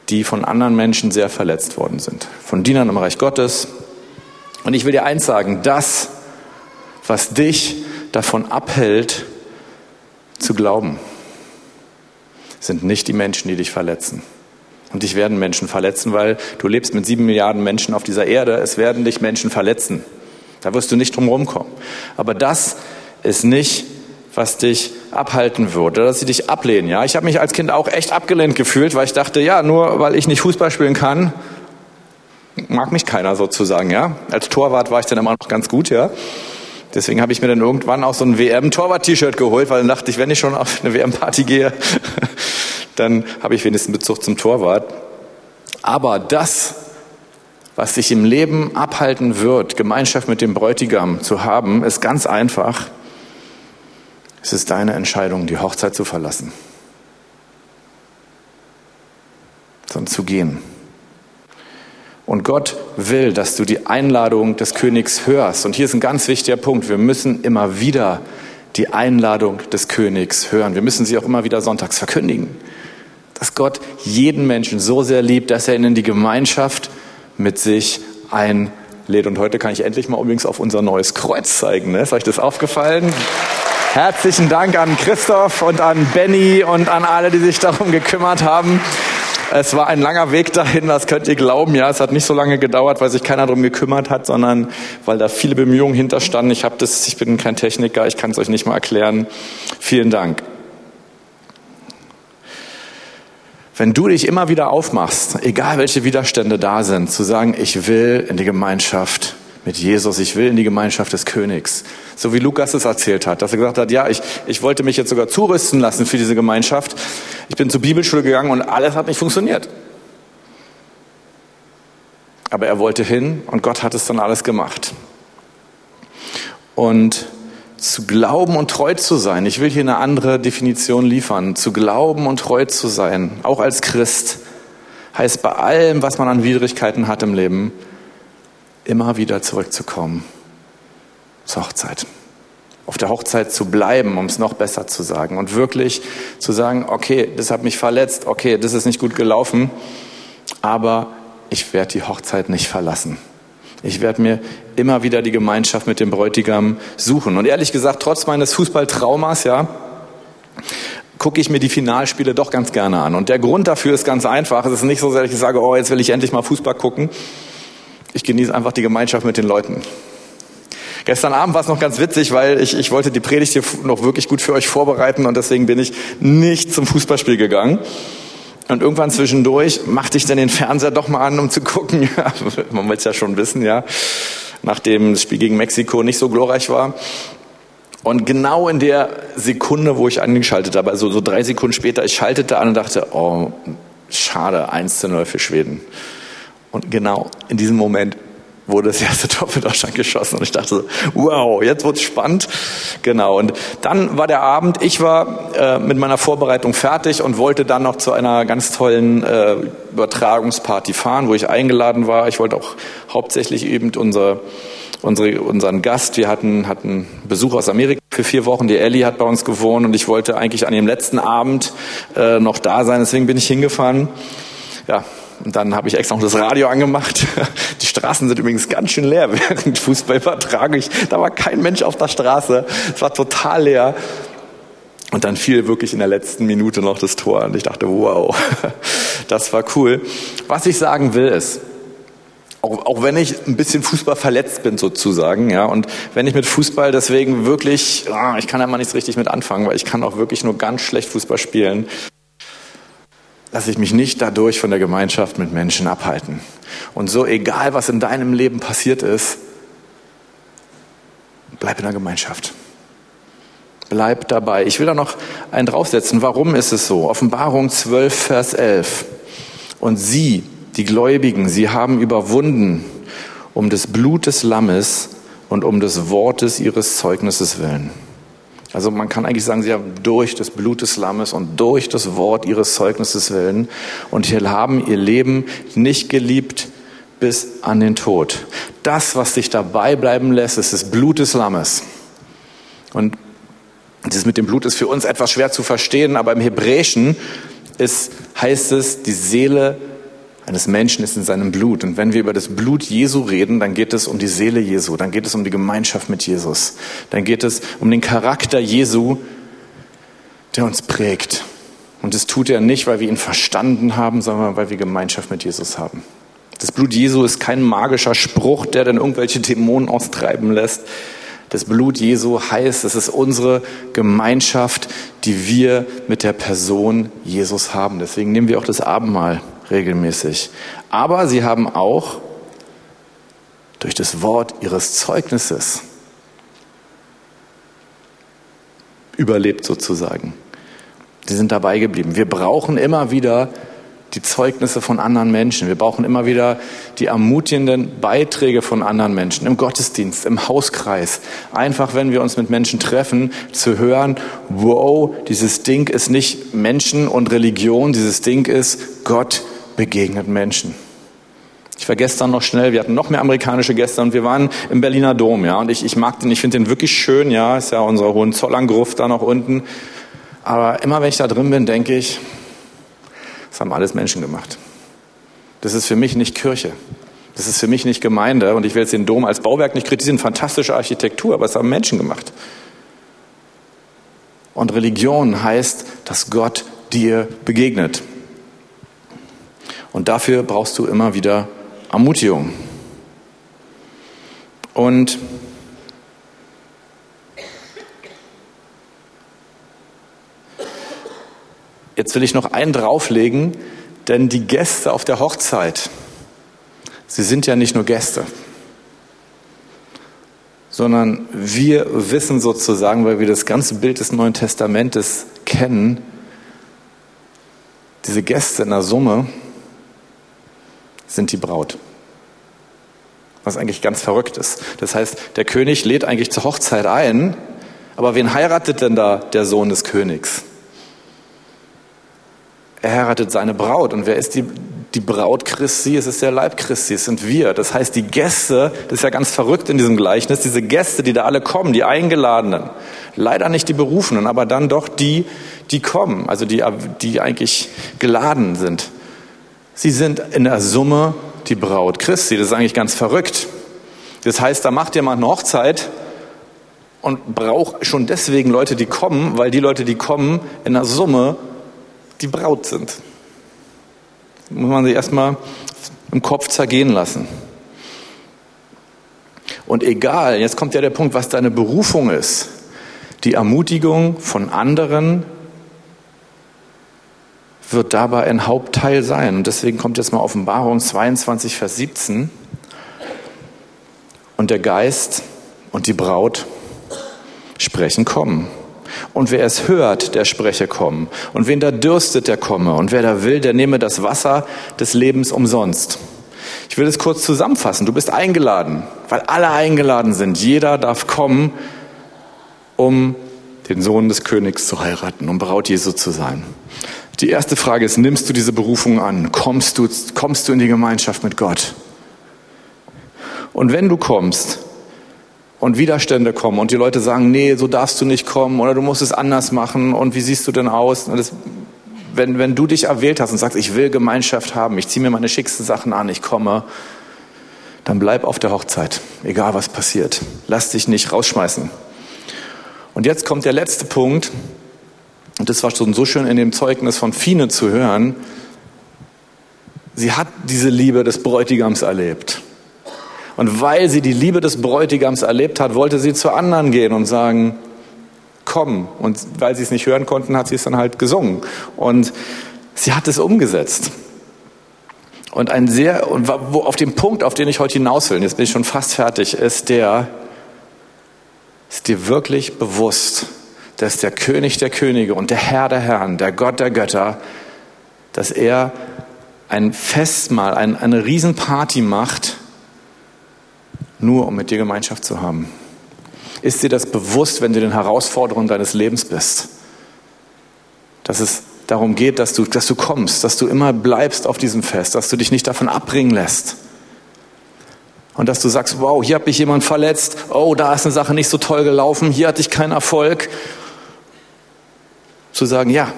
Speaker 1: die von anderen Menschen sehr verletzt worden sind. Von Dienern im Reich Gottes. Und ich will dir eins sagen, das, was dich davon abhält, zu glauben, sind nicht die Menschen, die dich verletzen. Und dich werden Menschen verletzen, weil du lebst mit sieben Milliarden Menschen auf dieser Erde. Es werden dich Menschen verletzen. Da wirst du nicht drum rumkommen. Aber das ist nicht was dich abhalten würde, dass sie dich ablehnen. Ja, ich habe mich als Kind auch echt abgelehnt gefühlt, weil ich dachte, ja, nur weil ich nicht Fußball spielen kann, mag mich keiner sozusagen. Ja, als Torwart war ich dann immer noch ganz gut. Ja, deswegen habe ich mir dann irgendwann auch so ein WM-Torwart-T-Shirt geholt, weil dann dachte ich, wenn ich schon auf eine WM-Party gehe, dann habe ich wenigstens Bezug zum Torwart. Aber das, was dich im Leben abhalten wird, Gemeinschaft mit dem Bräutigam zu haben, ist ganz einfach. Es ist deine Entscheidung, die Hochzeit zu verlassen, sondern zu gehen. Und Gott will, dass du die Einladung des Königs hörst. Und hier ist ein ganz wichtiger Punkt. Wir müssen immer wieder die Einladung des Königs hören. Wir müssen sie auch immer wieder sonntags verkündigen. Dass Gott jeden Menschen so sehr liebt, dass er ihn in die Gemeinschaft mit sich einlädt. Und heute kann ich endlich mal übrigens auf unser neues Kreuz zeigen. Ne? Ist euch das aufgefallen? Herzlichen Dank an Christoph und an Benny und an alle, die sich darum gekümmert haben. Es war ein langer Weg dahin, das könnt ihr glauben. Ja, es hat nicht so lange gedauert, weil sich keiner darum gekümmert hat, sondern weil da viele Bemühungen hinterstanden. Ich das, ich bin kein Techniker, ich kann es euch nicht mal erklären. Vielen Dank. Wenn du dich immer wieder aufmachst, egal welche Widerstände da sind, zu sagen, ich will in die Gemeinschaft mit Jesus, ich will in die Gemeinschaft des Königs. So wie Lukas es erzählt hat, dass er gesagt hat, ja, ich, ich wollte mich jetzt sogar zurüsten lassen für diese Gemeinschaft. Ich bin zur Bibelschule gegangen und alles hat nicht funktioniert. Aber er wollte hin und Gott hat es dann alles gemacht. Und zu glauben und treu zu sein, ich will hier eine andere Definition liefern, zu glauben und treu zu sein, auch als Christ, heißt bei allem, was man an Widrigkeiten hat im Leben, immer wieder zurückzukommen zur Hochzeit. Auf der Hochzeit zu bleiben, um es noch besser zu sagen. Und wirklich zu sagen, okay, das hat mich verletzt, okay, das ist nicht gut gelaufen, aber ich werde die Hochzeit nicht verlassen. Ich werde mir immer wieder die Gemeinschaft mit dem Bräutigam suchen. Und ehrlich gesagt, trotz meines Fußballtraumas, ja, gucke ich mir die Finalspiele doch ganz gerne an. Und der Grund dafür ist ganz einfach. Es ist nicht so, dass ich sage, oh, jetzt will ich endlich mal Fußball gucken, ich genieße einfach die Gemeinschaft mit den Leuten. Gestern Abend war es noch ganz witzig, weil ich, ich wollte die Predigt hier noch wirklich gut für euch vorbereiten und deswegen bin ich nicht zum Fußballspiel gegangen. Und irgendwann zwischendurch machte ich dann den Fernseher doch mal an, um zu gucken. Man will es ja schon wissen, ja. Nachdem das Spiel gegen Mexiko nicht so glorreich war. Und genau in der Sekunde, wo ich angeschaltet habe, also so drei Sekunden später, ich schaltete an und dachte, oh, schade, 1 zu 0 für Schweden. Und genau in diesem Moment wurde das erste Tor für Deutschland geschossen und ich dachte so, wow, jetzt wird's spannend. Genau. Und dann war der Abend, ich war äh, mit meiner Vorbereitung fertig und wollte dann noch zu einer ganz tollen äh, Übertragungsparty fahren, wo ich eingeladen war. Ich wollte auch hauptsächlich eben unser, unsere, unseren Gast, wir hatten, hatten Besuch aus Amerika für vier Wochen, die Ellie hat bei uns gewohnt und ich wollte eigentlich an dem letzten Abend äh, noch da sein, deswegen bin ich hingefahren. Ja, und dann habe ich extra noch das Radio angemacht. Die Straßen sind übrigens ganz schön leer während Fußball übertrage ich. Da war kein Mensch auf der Straße. Es war total leer. Und dann fiel wirklich in der letzten Minute noch das Tor und ich dachte, wow, das war cool. Was ich sagen will ist, auch, auch wenn ich ein bisschen Fußball verletzt bin sozusagen, ja, und wenn ich mit Fußball deswegen wirklich, ah, ich kann ja mal nichts richtig mit anfangen, weil ich kann auch wirklich nur ganz schlecht Fußball spielen lasse ich mich nicht dadurch von der Gemeinschaft mit Menschen abhalten. Und so egal, was in deinem Leben passiert ist, bleib in der Gemeinschaft. Bleib dabei. Ich will da noch einen draufsetzen. Warum ist es so? Offenbarung 12, Vers 11. Und sie, die Gläubigen, sie haben überwunden um des Blut des Lammes und um des Wortes ihres Zeugnisses willen. Also man kann eigentlich sagen, sie haben durch das Blut des Lammes und durch das Wort ihres Zeugnisses willen und hier haben ihr Leben nicht geliebt bis an den Tod. Das, was dich dabei bleiben lässt, ist das Blut des Lammes. Und dieses mit dem Blut ist für uns etwas schwer zu verstehen, aber im Hebräischen ist, heißt es, die Seele eines Menschen ist in seinem Blut. Und wenn wir über das Blut Jesu reden, dann geht es um die Seele Jesu, dann geht es um die Gemeinschaft mit Jesus, dann geht es um den Charakter Jesu, der uns prägt. Und das tut er nicht, weil wir ihn verstanden haben, sondern weil wir Gemeinschaft mit Jesus haben. Das Blut Jesu ist kein magischer Spruch, der dann irgendwelche Dämonen austreiben lässt. Das Blut Jesu heißt, es ist unsere Gemeinschaft, die wir mit der Person Jesus haben. Deswegen nehmen wir auch das Abendmahl regelmäßig. Aber sie haben auch durch das Wort ihres Zeugnisses überlebt sozusagen. Sie sind dabei geblieben. Wir brauchen immer wieder die Zeugnisse von anderen Menschen. Wir brauchen immer wieder die ermutigenden Beiträge von anderen Menschen im Gottesdienst, im Hauskreis. Einfach, wenn wir uns mit Menschen treffen, zu hören, wow, dieses Ding ist nicht Menschen und Religion, dieses Ding ist Gott begegnet Menschen. Ich war gestern noch schnell, wir hatten noch mehr amerikanische Gäste und wir waren im Berliner Dom, ja, und ich, ich mag den, ich finde den wirklich schön, ja, ist ja unsere Hohenzollern-Gruft da noch unten. Aber immer wenn ich da drin bin, denke ich, das haben alles Menschen gemacht. Das ist für mich nicht Kirche. Das ist für mich nicht Gemeinde. Und ich will jetzt den Dom als Bauwerk nicht kritisieren. Fantastische Architektur, aber es haben Menschen gemacht. Und Religion heißt, dass Gott dir begegnet. Und dafür brauchst du immer wieder Ermutigung. Und jetzt will ich noch einen drauflegen, denn die Gäste auf der Hochzeit, sie sind ja nicht nur Gäste, sondern wir wissen sozusagen, weil wir das ganze Bild des Neuen Testamentes kennen, diese Gäste in der Summe, sind die Braut. Was eigentlich ganz verrückt ist. Das heißt, der König lädt eigentlich zur Hochzeit ein, aber wen heiratet denn da der Sohn des Königs? Er heiratet seine Braut. Und wer ist die, die Braut Christi? Es ist der Leib Christi, es sind wir. Das heißt, die Gäste, das ist ja ganz verrückt in diesem Gleichnis, diese Gäste, die da alle kommen, die Eingeladenen, leider nicht die Berufenen, aber dann doch die, die kommen, also die, die eigentlich geladen sind. Sie sind in der Summe die Braut Christi. Das ist eigentlich ganz verrückt. Das heißt, da macht jemand eine Hochzeit und braucht schon deswegen Leute, die kommen, weil die Leute, die kommen, in der Summe die Braut sind. Das muss man sich erstmal im Kopf zergehen lassen. Und egal, jetzt kommt ja der Punkt, was deine Berufung ist. Die Ermutigung von anderen wird dabei ein Hauptteil sein. Und deswegen kommt jetzt mal Offenbarung 22, Vers 17. Und der Geist und die Braut sprechen kommen. Und wer es hört, der spreche kommen. Und wen da dürstet, der komme. Und wer da will, der nehme das Wasser des Lebens umsonst. Ich will es kurz zusammenfassen. Du bist eingeladen, weil alle eingeladen sind. Jeder darf kommen, um den Sohn des Königs zu heiraten, um Braut Jesu zu sein. Die erste Frage ist, nimmst du diese Berufung an? Kommst du, kommst du in die Gemeinschaft mit Gott? Und wenn du kommst und Widerstände kommen und die Leute sagen, nee, so darfst du nicht kommen oder du musst es anders machen und wie siehst du denn aus? Das, wenn, wenn du dich erwählt hast und sagst, ich will Gemeinschaft haben, ich ziehe mir meine schicksten Sachen an, ich komme, dann bleib auf der Hochzeit, egal was passiert. Lass dich nicht rausschmeißen. Und jetzt kommt der letzte Punkt, und das war schon so schön in dem Zeugnis von Fine zu hören, sie hat diese Liebe des Bräutigams erlebt. Und weil sie die Liebe des Bräutigams erlebt hat, wollte sie zu anderen gehen und sagen, komm. Und weil sie es nicht hören konnten, hat sie es dann halt gesungen. Und sie hat es umgesetzt. Und ein sehr, und wo auf dem Punkt, auf den ich heute hinaus will, jetzt bin ich schon fast fertig, ist der, ist dir wirklich bewusst, dass der König der Könige und der Herr der Herren, der Gott der Götter, dass er ein Festmahl, ein, eine Riesenparty macht, nur um mit dir Gemeinschaft zu haben. Ist dir das bewusst, wenn du den Herausforderungen deines Lebens bist? Dass es darum geht, dass du, dass du kommst, dass du immer bleibst auf diesem Fest, dass du dich nicht davon abbringen lässt. Und dass du sagst, wow, hier hat mich jemand verletzt, oh, da ist eine Sache nicht so toll gelaufen, hier hatte ich keinen Erfolg. Zu sagen, ja,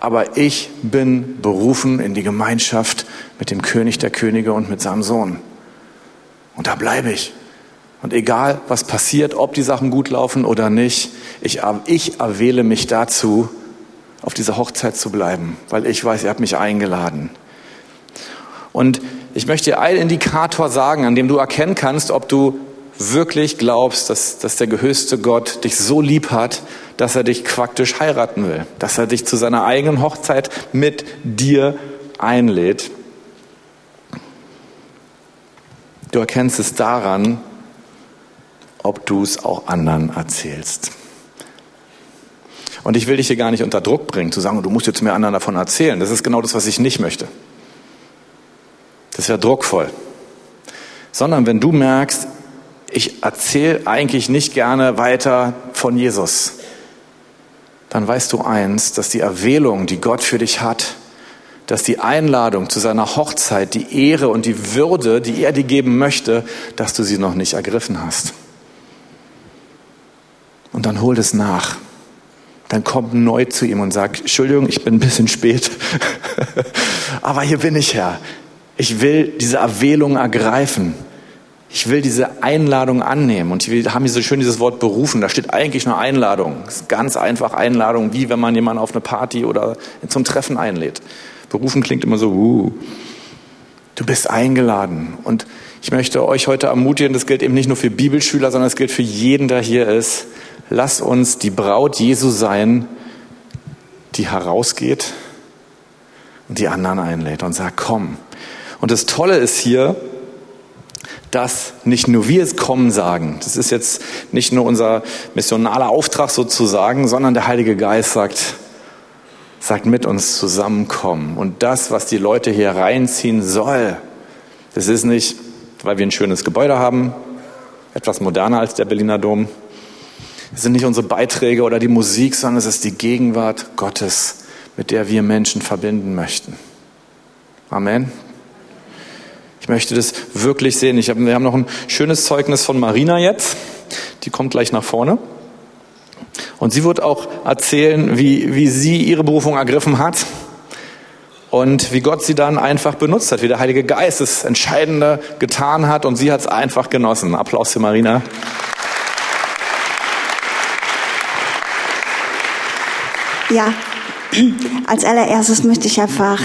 Speaker 1: aber ich bin berufen in die Gemeinschaft mit dem König der Könige und mit seinem Sohn. Und da bleibe ich. Und egal, was passiert, ob die Sachen gut laufen oder nicht, ich, ich erwähle mich dazu, auf dieser Hochzeit zu bleiben, weil ich weiß, ihr habt mich eingeladen. Und ich möchte dir einen Indikator sagen, an dem du erkennen kannst, ob du wirklich glaubst, dass, dass der gehöchste Gott dich so lieb hat, dass er dich faktisch heiraten will, dass er dich zu seiner eigenen Hochzeit mit dir einlädt. Du erkennst es daran, ob du es auch anderen erzählst. Und ich will dich hier gar nicht unter Druck bringen, zu sagen, du musst jetzt mehr anderen davon erzählen. Das ist genau das, was ich nicht möchte. Das wäre druckvoll. Sondern wenn du merkst, ich erzähle eigentlich nicht gerne weiter von Jesus, dann weißt du eins, dass die Erwählung, die Gott für dich hat, dass die Einladung zu seiner Hochzeit, die Ehre und die Würde, die er dir geben möchte, dass du sie noch nicht ergriffen hast. Und dann hol es nach dann kommt neu zu ihm und sagt, Entschuldigung, ich bin ein bisschen spät, aber hier bin ich Herr. Ich will diese Erwählung ergreifen. Ich will diese Einladung annehmen. Und wir haben hier so schön dieses Wort berufen. Da steht eigentlich nur Einladung. Ist ganz einfach Einladung, wie wenn man jemanden auf eine Party oder zum Treffen einlädt. Berufen klingt immer so, uh, du bist eingeladen. Und ich möchte euch heute ermutigen, das gilt eben nicht nur für Bibelschüler, sondern es gilt für jeden, der hier ist lass uns die Braut Jesu sein, die herausgeht und die anderen einlädt und sagt, komm. Und das Tolle ist hier, dass nicht nur wir es kommen sagen. Das ist jetzt nicht nur unser missionaler Auftrag sozusagen, sondern der Heilige Geist sagt, sagt mit uns zusammenkommen. Und das, was die Leute hier reinziehen soll, das ist nicht, weil wir ein schönes Gebäude haben, etwas moderner als der Berliner Dom, es sind nicht unsere Beiträge oder die Musik, sondern es ist die Gegenwart Gottes, mit der wir Menschen verbinden möchten. Amen. Ich möchte das wirklich sehen. Ich hab, wir haben noch ein schönes Zeugnis von Marina jetzt. Die kommt gleich nach vorne. Und sie wird auch erzählen, wie, wie sie ihre Berufung ergriffen hat und wie Gott sie dann einfach benutzt hat, wie der Heilige Geist das Entscheidende getan hat und sie hat es einfach genossen. Applaus für Marina.
Speaker 5: Ja, als allererstes möchte ich einfach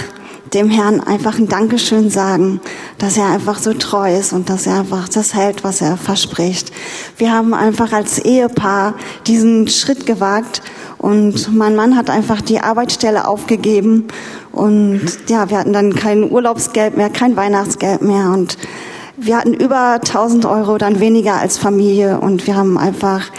Speaker 5: dem Herrn einfach ein Dankeschön sagen, dass er einfach so treu ist und dass er einfach das hält, was er verspricht. Wir haben einfach als Ehepaar diesen Schritt gewagt und mein Mann hat einfach die Arbeitsstelle aufgegeben und ja, wir hatten dann kein Urlaubsgeld mehr, kein Weihnachtsgeld mehr und wir hatten über 1000 Euro dann weniger als Familie und wir haben einfach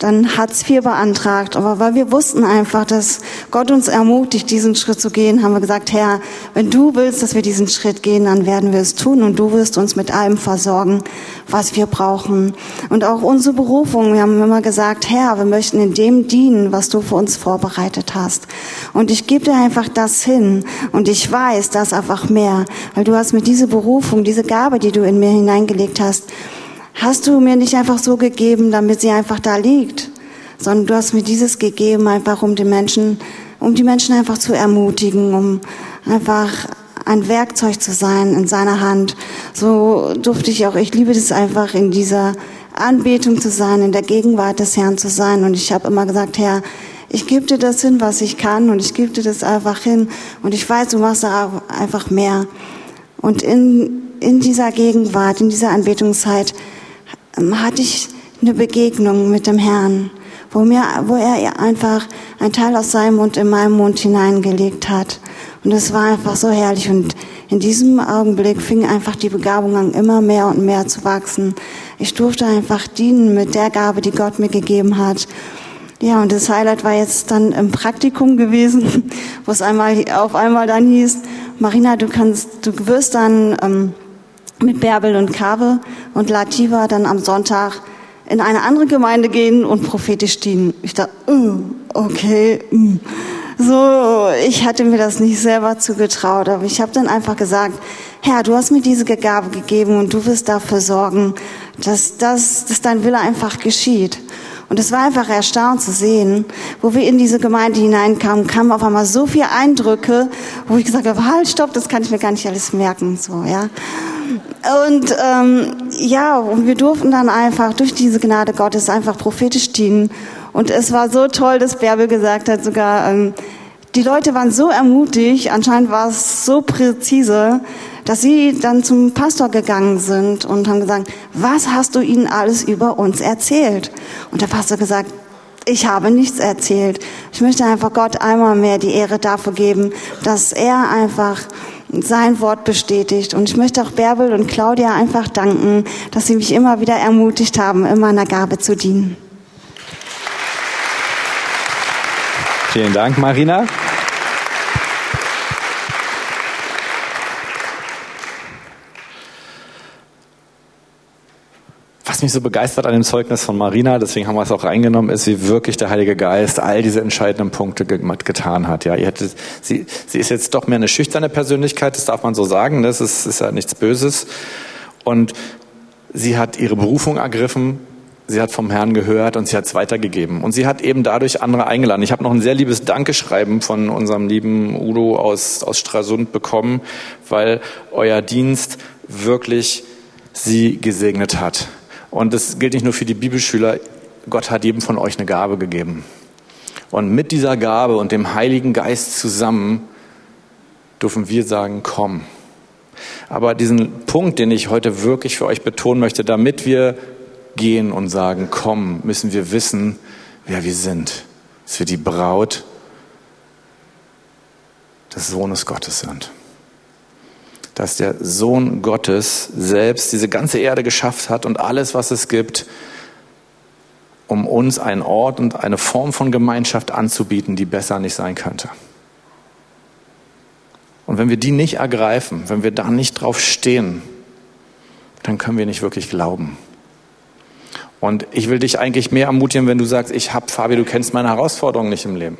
Speaker 5: dann Hartz IV beantragt. Aber weil wir wussten einfach, dass Gott uns ermutigt, diesen Schritt zu gehen, haben wir gesagt, Herr, wenn du willst, dass wir diesen Schritt gehen, dann werden wir es tun und du wirst uns mit allem versorgen, was wir brauchen. Und auch unsere Berufung, wir haben immer gesagt, Herr, wir möchten in dem dienen, was du für uns vorbereitet hast. Und ich gebe dir einfach das hin und ich weiß, das einfach mehr, weil du hast mir diese Berufung, diese Gabe, die du in mir hineingelegt hast, hast du mir nicht einfach so gegeben, damit sie einfach da liegt, sondern du hast mir dieses gegeben, einfach um die Menschen, um die Menschen einfach zu ermutigen, um einfach ein Werkzeug zu sein in seiner Hand. So durfte ich auch, ich liebe das einfach in dieser Anbetung zu sein, in der Gegenwart des Herrn zu sein. Und ich habe immer gesagt, Herr, ich gebe dir das hin, was ich kann und ich gebe dir das einfach hin. Und ich weiß, du machst da einfach mehr. Und in, in dieser Gegenwart, in dieser Anbetungszeit hatte ich eine Begegnung mit dem Herrn, wo, mir, wo er einfach ein Teil aus seinem Mund in meinen Mund hineingelegt hat. Und es war einfach so herrlich. Und in diesem Augenblick fing einfach die Begabung an, immer mehr und mehr zu wachsen. Ich durfte einfach dienen mit der Gabe, die Gott mir gegeben hat. Ja, und das Highlight war jetzt dann im Praktikum gewesen, wo es einmal auf einmal dann hieß, Marina, du kannst, du wirst dann ähm, mit Bärbel und Kabe und Lativa dann am Sonntag in eine andere Gemeinde gehen und prophetisch dienen. Ich dachte, okay. Uh. So, ich hatte mir das nicht selber zugetraut, aber ich habe dann einfach gesagt, Herr, du hast mir diese Gabe gegeben und du wirst dafür sorgen, dass, dass, dass dein Wille einfach geschieht. Und es war einfach erstaunt zu sehen, wo wir in diese Gemeinde hineinkamen, kamen auf einmal so viele Eindrücke, wo ich gesagt habe, halt, stopp, das kann ich mir gar nicht alles merken, so, ja. Und ähm, ja, und wir durften dann einfach durch diese Gnade Gottes einfach prophetisch dienen. Und es war so toll, dass Bärbel gesagt hat, sogar ähm, die Leute waren so ermutigt, anscheinend war es so präzise, dass sie dann zum Pastor gegangen sind und haben gesagt, was hast du ihnen alles über uns erzählt? Und der Pastor gesagt, ich habe nichts erzählt. Ich möchte einfach Gott einmal mehr die Ehre dafür geben, dass er einfach sein Wort bestätigt. Und ich möchte auch Bärbel und Claudia einfach danken, dass sie mich immer wieder ermutigt haben, in meiner Gabe zu dienen.
Speaker 1: Vielen Dank, Marina. Was mich so begeistert an dem Zeugnis von Marina, deswegen haben wir es auch reingenommen, ist, wie wirklich der Heilige Geist all diese entscheidenden Punkte getan hat. Ja, hättet, sie, sie ist jetzt doch mehr eine schüchterne Persönlichkeit, das darf man so sagen, das ist, ist ja nichts Böses. Und sie hat ihre Berufung ergriffen, sie hat vom Herrn gehört und sie hat es weitergegeben. Und sie hat eben dadurch andere eingeladen. Ich habe noch ein sehr liebes Dankeschreiben von unserem lieben Udo aus, aus Stralsund bekommen, weil euer Dienst wirklich sie gesegnet hat. Und das gilt nicht nur für die Bibelschüler. Gott hat jedem von euch eine Gabe gegeben. Und mit dieser Gabe und dem Heiligen Geist zusammen dürfen wir sagen, komm. Aber diesen Punkt, den ich heute wirklich für euch betonen möchte, damit wir gehen und sagen, komm, müssen wir wissen, wer wir sind. Dass wir die Braut des Sohnes Gottes sind dass der Sohn Gottes selbst diese ganze Erde geschafft hat und alles, was es gibt, um uns einen Ort und eine Form von Gemeinschaft anzubieten, die besser nicht sein könnte. Und wenn wir die nicht ergreifen, wenn wir da nicht drauf stehen, dann können wir nicht wirklich glauben. Und ich will dich eigentlich mehr ermutigen, wenn du sagst, ich habe, Fabi, du kennst meine Herausforderungen nicht im Leben.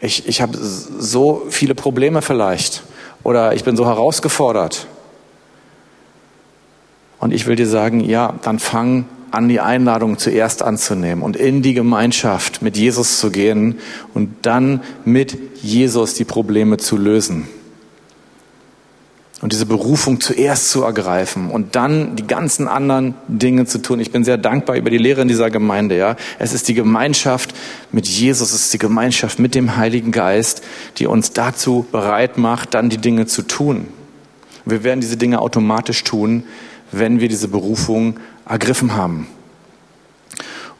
Speaker 1: Ich, ich habe so viele Probleme vielleicht oder ich bin so herausgefordert. Und ich will dir sagen, ja, dann fang an, die Einladung zuerst anzunehmen und in die Gemeinschaft mit Jesus zu gehen und dann mit Jesus die Probleme zu lösen. Und diese Berufung zuerst zu ergreifen und dann die ganzen anderen Dinge zu tun. Ich bin sehr dankbar über die Lehre in dieser Gemeinde, ja. Es ist die Gemeinschaft mit Jesus, es ist die Gemeinschaft mit dem Heiligen Geist, die uns dazu bereit macht, dann die Dinge zu tun. Wir werden diese Dinge automatisch tun, wenn wir diese Berufung ergriffen haben.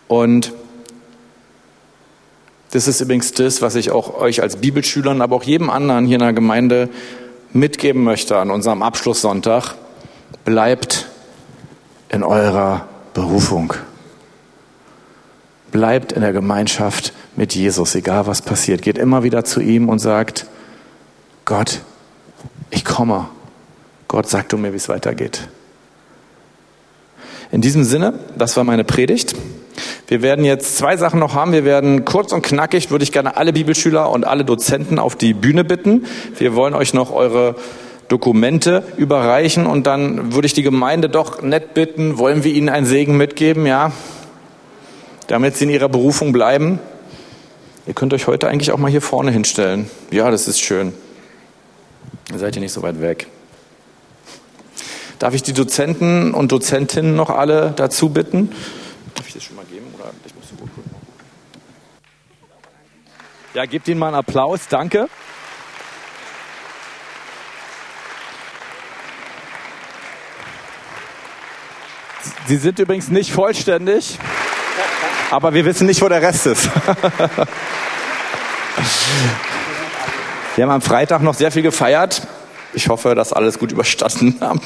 Speaker 1: Und das ist übrigens das, was ich auch euch als Bibelschülern, aber auch jedem anderen hier in der Gemeinde mitgeben möchte an unserem Abschlusssonntag, bleibt in eurer Berufung. Bleibt in der Gemeinschaft mit Jesus, egal was passiert. Geht immer wieder zu ihm und sagt, Gott, ich komme. Gott, sag du mir, wie es weitergeht. In diesem Sinne, das war meine Predigt. Wir werden jetzt zwei Sachen noch haben. Wir werden kurz und knackig, würde ich gerne alle Bibelschüler und alle Dozenten auf die Bühne bitten. Wir wollen euch noch eure Dokumente überreichen und dann würde ich die Gemeinde doch nett bitten, wollen wir ihnen einen Segen mitgeben, ja? Damit sie in ihrer Berufung bleiben. Ihr könnt euch heute eigentlich auch mal hier vorne hinstellen. Ja, das ist schön. Ihr seid hier nicht so weit weg. Darf ich die Dozenten und Dozentinnen noch alle dazu bitten? Darf ich das schon mal geben? Oder ich muss gucken. Ja, gebt ihnen mal einen Applaus. Danke. Sie sind übrigens nicht vollständig, aber wir wissen nicht, wo der Rest ist. Wir haben am Freitag noch sehr viel gefeiert. Ich hoffe, dass alles gut überstanden haben.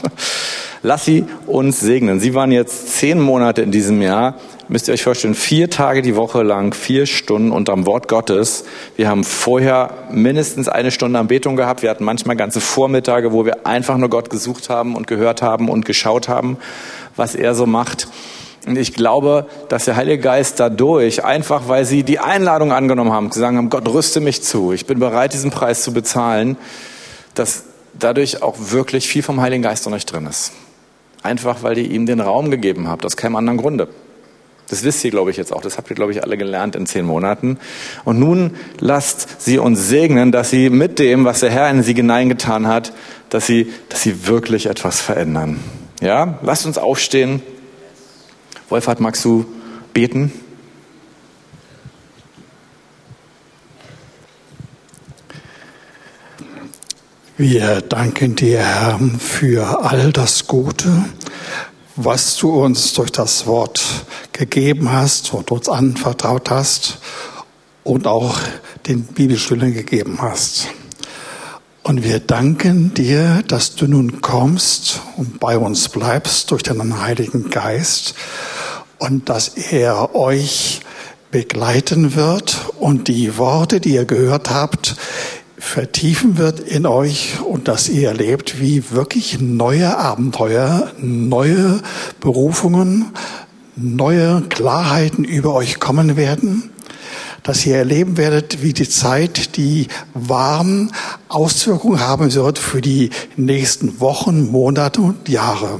Speaker 1: Lass sie uns segnen. Sie waren jetzt zehn Monate in diesem Jahr. Müsst ihr euch vorstellen, vier Tage die Woche lang, vier Stunden unterm Wort Gottes. Wir haben vorher mindestens eine Stunde Anbetung gehabt. Wir hatten manchmal ganze Vormittage, wo wir einfach nur Gott gesucht haben und gehört haben und geschaut haben, was er so macht. Und ich glaube, dass der Heilige Geist dadurch, einfach weil sie die Einladung angenommen haben, gesagt haben, Gott rüste mich zu, ich bin bereit, diesen Preis zu bezahlen, dass dadurch auch wirklich viel vom Heiligen Geist in euch drin ist. Einfach weil ihr ihm den Raum gegeben habt, aus keinem anderen Grunde. Das wisst ihr, glaube ich, jetzt auch. Das habt ihr, glaube ich, alle gelernt in zehn Monaten. Und nun lasst sie uns segnen, dass sie mit dem, was der Herr in sie hineingetan hat, dass sie, dass sie wirklich etwas verändern. Ja, lasst uns aufstehen. Wolfhard, magst du beten?
Speaker 6: Wir danken dir, Herr, für all das Gute, was du uns durch das Wort gegeben hast und uns anvertraut hast und auch den Bibelschülern gegeben hast. Und wir danken dir, dass du nun kommst und bei uns bleibst durch deinen Heiligen Geist und dass er euch begleiten wird und die Worte, die ihr gehört habt, vertiefen wird in euch und dass ihr erlebt, wie wirklich neue Abenteuer, neue Berufungen, neue Klarheiten über euch kommen werden dass ihr erleben werdet, wie die Zeit die warmen Auswirkungen haben wird für die nächsten Wochen, Monate und Jahre.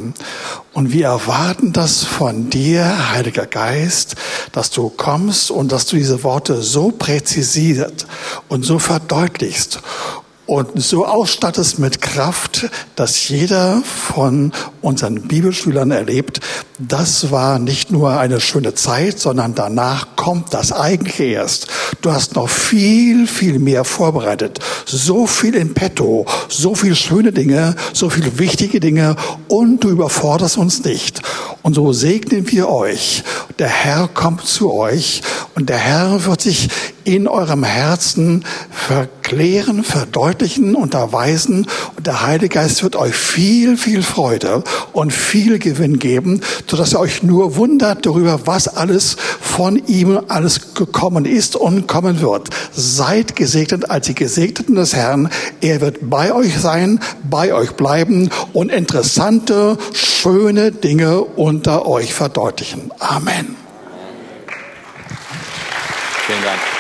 Speaker 6: Und wir erwarten das von dir, Heiliger Geist, dass du kommst und dass du diese Worte so präzisiert und so verdeutlichst und so ausstattest mit Kraft, dass jeder von unseren Bibelschülern erlebt, das war nicht nur eine schöne Zeit, sondern danach kommt das eigentlich erst. Du hast noch viel, viel mehr vorbereitet. So viel in petto, so viel schöne Dinge, so viel wichtige Dinge und du überforderst uns nicht. Und so segnen wir euch. Der Herr kommt zu euch und der Herr wird sich in eurem Herzen verklären, verdeutlichen, unterweisen und der Heilige Geist wird euch viel, viel Freude und viel Gewinn geben, sodass ihr euch nur wundert darüber, was alles von ihm alles gekommen ist und kommen wird. Seid gesegnet als die Gesegneten des Herrn. Er wird bei euch sein, bei euch bleiben und interessante, schöne Dinge unter euch verdeutlichen. Amen.
Speaker 1: Vielen Dank.